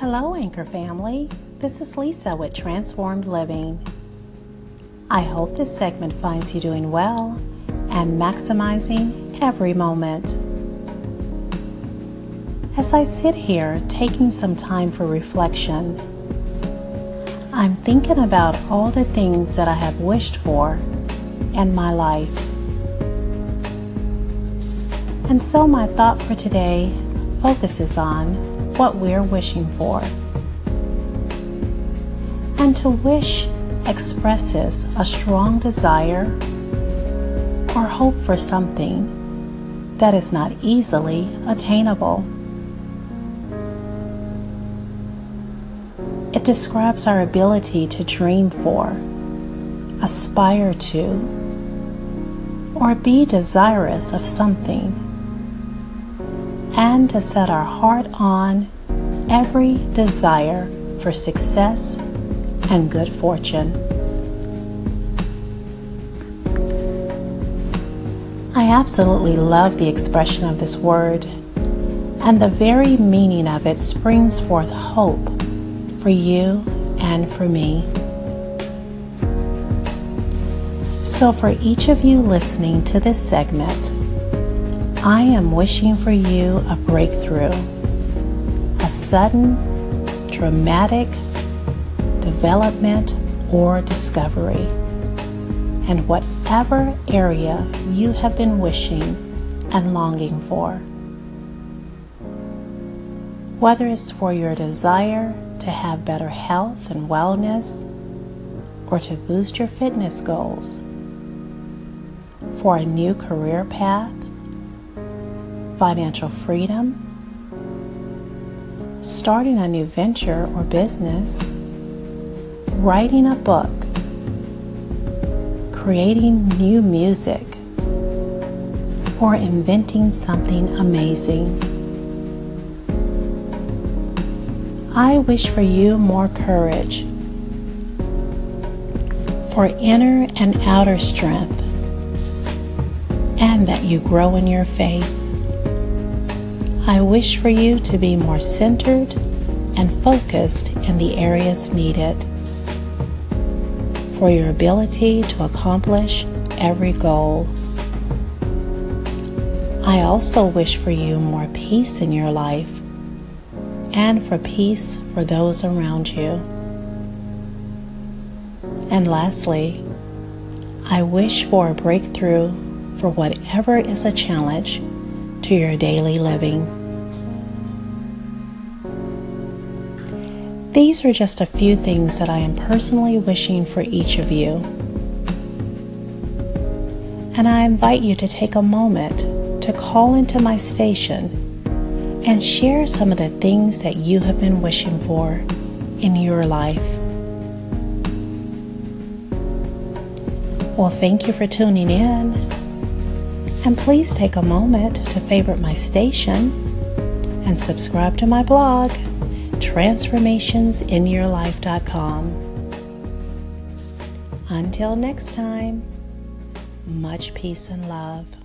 Hello, Anchor family. This is Lisa with Transformed Living. I hope this segment finds you doing well and maximizing every moment. As I sit here taking some time for reflection, I'm thinking about all the things that I have wished for in my life. And so my thought for today focuses on what we're wishing for. And to wish expresses a strong desire or hope for something that is not easily attainable. It describes our ability to dream for, aspire to, or be desirous of something and to set our heart on every desire for success and good fortune. I absolutely love the expression of this word, and the very meaning of it springs forth hope for you and for me. So, for each of you listening to this segment, I am wishing for you a breakthrough, a sudden, dramatic development or discovery, and whatever area you have been wishing and longing for. Whether it's for your desire to have better health and wellness, or to boost your fitness goals, for a new career path, financial freedom, starting a new venture or business, writing a book, creating new music, or inventing something amazing. I wish for you more courage, for inner and outer strength, and that you grow in your faith. I wish for you to be more centered and focused in the areas needed for your ability to accomplish every goal. I also wish for you more peace in your life and for peace for those around you. And lastly, I wish for a breakthrough for whatever is a challenge to your daily living. These are just a few things that I am personally wishing for each of you. And I invite you to take a moment to call into my station and share some of the things that you have been wishing for in your life. Well, thank you for tuning in. And please take a moment to favorite my station and subscribe to my blog transformationsinyourlife.com. Until next time, much peace and love.